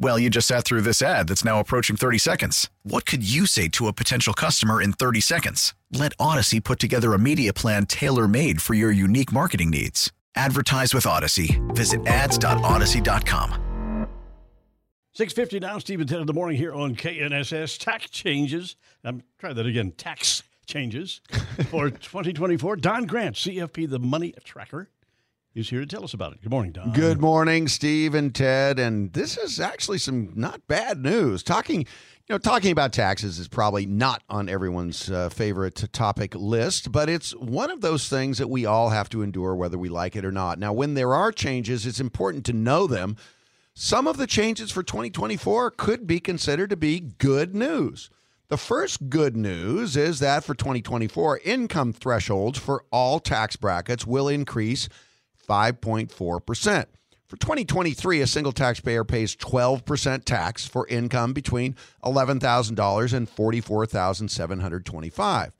Well, you just sat through this ad that's now approaching 30 seconds. What could you say to a potential customer in 30 seconds? Let Odyssey put together a media plan tailor made for your unique marketing needs. Advertise with Odyssey. Visit ads.odyssey.com. 650 now, Steve and Ted in the morning here on KNSS. Tax changes. Um, I'm trying that again. Tax changes for 2024. Don Grant, CFP, the money tracker, is here to tell us about it. Good morning, Don. Good morning, Steve and Ted. And this is actually some not bad news. Talking, you know, talking about taxes is probably not on everyone's uh, favorite topic list, but it's one of those things that we all have to endure, whether we like it or not. Now, when there are changes, it's important to know them. Some of the changes for 2024 could be considered to be good news. The first good news is that for 2024, income thresholds for all tax brackets will increase 5.4%. For 2023, a single taxpayer pays 12% tax for income between $11,000 and 44,725.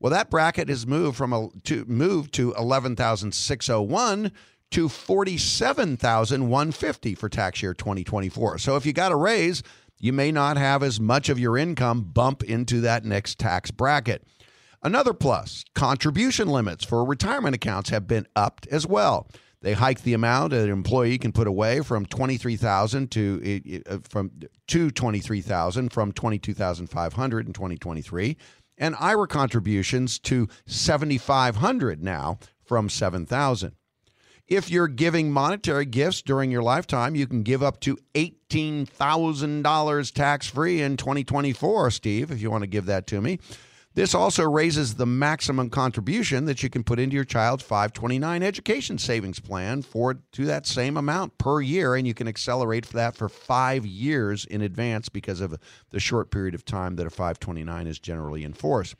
Well, that bracket is moved from a, to moved to 11,601 to 47,150 for tax year 2024. So if you got a raise, you may not have as much of your income bump into that next tax bracket. Another plus, contribution limits for retirement accounts have been upped as well. They hiked the amount an employee can put away from 23,000 to uh, from to 23,000 from 22,500 in 2023 and IRA contributions to 7,500 now from 7,000. If you're giving monetary gifts during your lifetime, you can give up to $18,000 tax free in 2024, Steve, if you want to give that to me. This also raises the maximum contribution that you can put into your child's 529 education savings plan for to that same amount per year and you can accelerate for that for 5 years in advance because of the short period of time that a 529 is generally in force.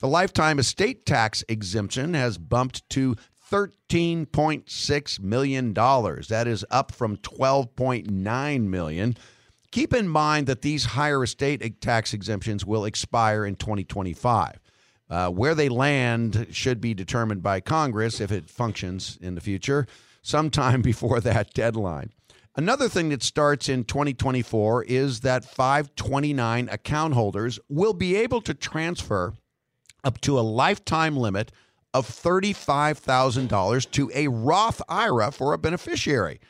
The lifetime estate tax exemption has bumped to $13.6 million. That is up from $12.9 million. Keep in mind that these higher estate tax exemptions will expire in 2025. Uh, where they land should be determined by Congress if it functions in the future, sometime before that deadline. Another thing that starts in 2024 is that 529 account holders will be able to transfer up to a lifetime limit of $35,000 to a Roth IRA for a beneficiary.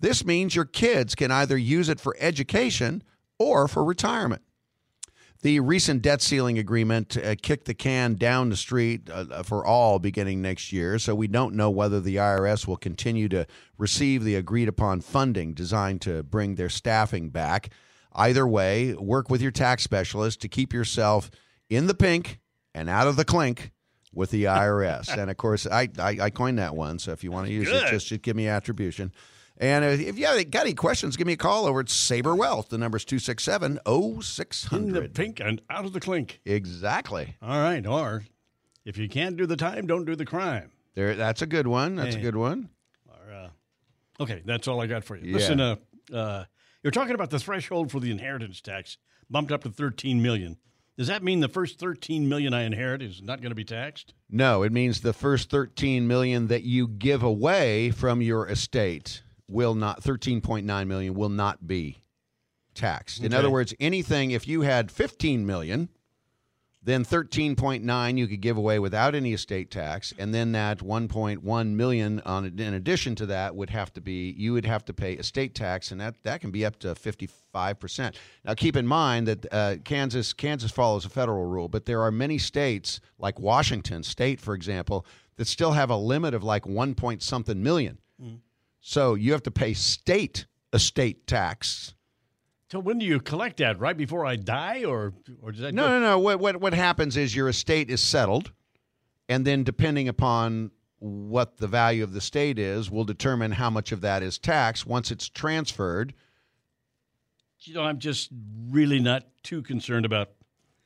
This means your kids can either use it for education or for retirement. The recent debt ceiling agreement uh, kicked the can down the street uh, for all beginning next year, so we don't know whether the IRS will continue to receive the agreed upon funding designed to bring their staffing back. Either way, work with your tax specialist to keep yourself in the pink and out of the clink with the IRS. and of course, I, I, I, coined that one, so if you want to use Good. it, just, just give me attribution. And if you got any questions, give me a call over at Saber Wealth. The number's 267 0600. In the pink and out of the clink. Exactly. All right. Or if you can't do the time, don't do the crime. There, That's a good one. That's hey. a good one. Or, uh, okay. That's all I got for you. Yeah. Listen, uh, uh, you're talking about the threshold for the inheritance tax bumped up to 13 million. Does that mean the first 13 million I inherit is not going to be taxed? No, it means the first 13 million that you give away from your estate will not 13.9 million will not be taxed. In other words, anything if you had 15 million, then 13.9 you could give away without any estate tax, and then that 1.1 million on in addition to that would have to be you would have to pay estate tax, and that that can be up to 55 percent. Now, keep in mind that uh, Kansas Kansas follows a federal rule, but there are many states like Washington State, for example, that still have a limit of like one point something million. Mm. So you have to pay state estate tax So when do you collect that? Right before I die, or or does that No, no, no. What, what, what happens is your estate is settled, and then depending upon what the value of the state is, will determine how much of that is taxed. Once it's transferred, You know, I'm just really not too concerned about.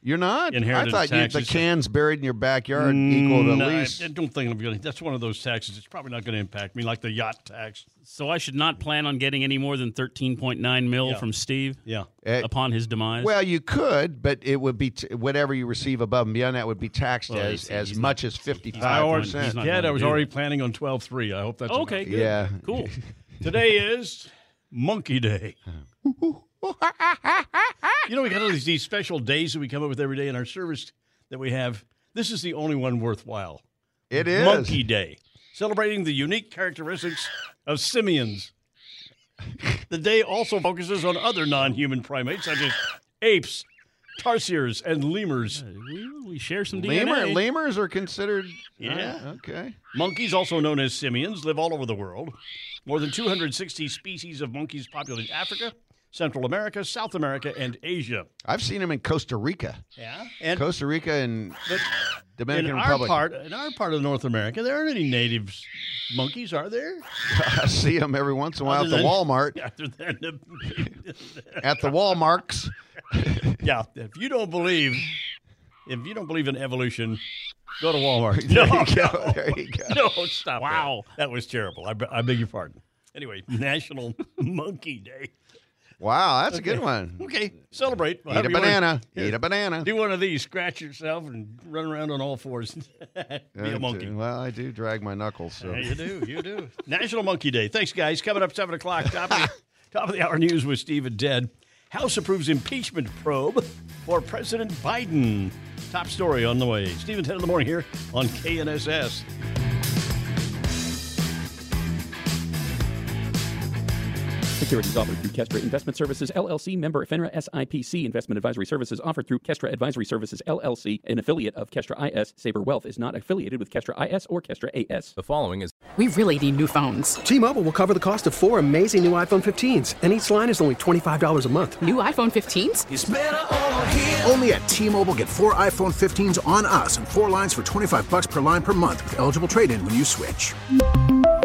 You're not. Inheritance I thought you, the cans buried in your backyard equal to at Mm, No, I- least. I, don't think I'm going to. That's one of those taxes. It's probably not going to impact me like the yacht tax. So I should not plan on getting any more than 13.9 mil Yeah. from Steve Yeah. Eh, upon his demise. well, you could, but it would be t- whatever you receive above and beyond that would be taxed Well, as he's- as he's much not- as he's fifty not five going- percent. he's not I was already that. planning on 12-3. I hope that's okay, enough. good. Yeah. Cool. Today is Monkey Day. You know, we got all these, these special days that we come up with every day in our service that we have. This is the only one worthwhile. It is Monkey Day, celebrating the unique characteristics of simians. The day also focuses on other non-human primates such as apes, tarsiers, and lemurs. we, we share some DNA. Lemur, lemurs are considered. Yeah. uh, okay. Monkeys, also known as simians, live all over the world. More than 260 species of monkeys populate Africa, Central America, South America, and Asia. I've seen them in Costa Rica, Yeah, and Costa Rica and but Dominican in our Republic. part, in our part of North America, there aren't any native monkeys, are there? I see them every once in a while at the than- Walmart. Other than the, At the Walmarts. yeah, if you don't believe, if you don't believe in evolution, go to Walmart. No, There you go. no, There you go. no, stop. Wow. that, that was terrible. I, I beg your pardon. Anyway, National Monkey Day. Wow, that's a good one. Okay, celebrate. Eat a However you wanna- banana. Eat a banana. Do one of these. Scratch yourself and run around on all fours. Be a monkey. Uh, well, I do drag my knuckles. So. Yeah, you do. You do. National Monkey Day. Thanks, guys. Coming up 7 o'clock. Top of, the, top of the hour news with Steve and Ted. House approves impeachment probe for President Biden. Top story on the way. Steve and Ted in the morning here on KNSS. Securities offered through Kestra Investment Services LLC, member FINRA SIPC. Investment advisory services offered through Kestra Advisory Services LLC, an affiliate of Kestra IS. Saber Wealth is not affiliated with Kestra IS or Kestra AS. The following is We really need new phones. T-Mobile will cover the cost of four amazing new iPhone 15s, and each line is only $25 a month. New iPhone 15s? Only at T-Mobile get four iPhone 15s on us and four lines for 25 bucks per line per month with eligible trade-in when you switch.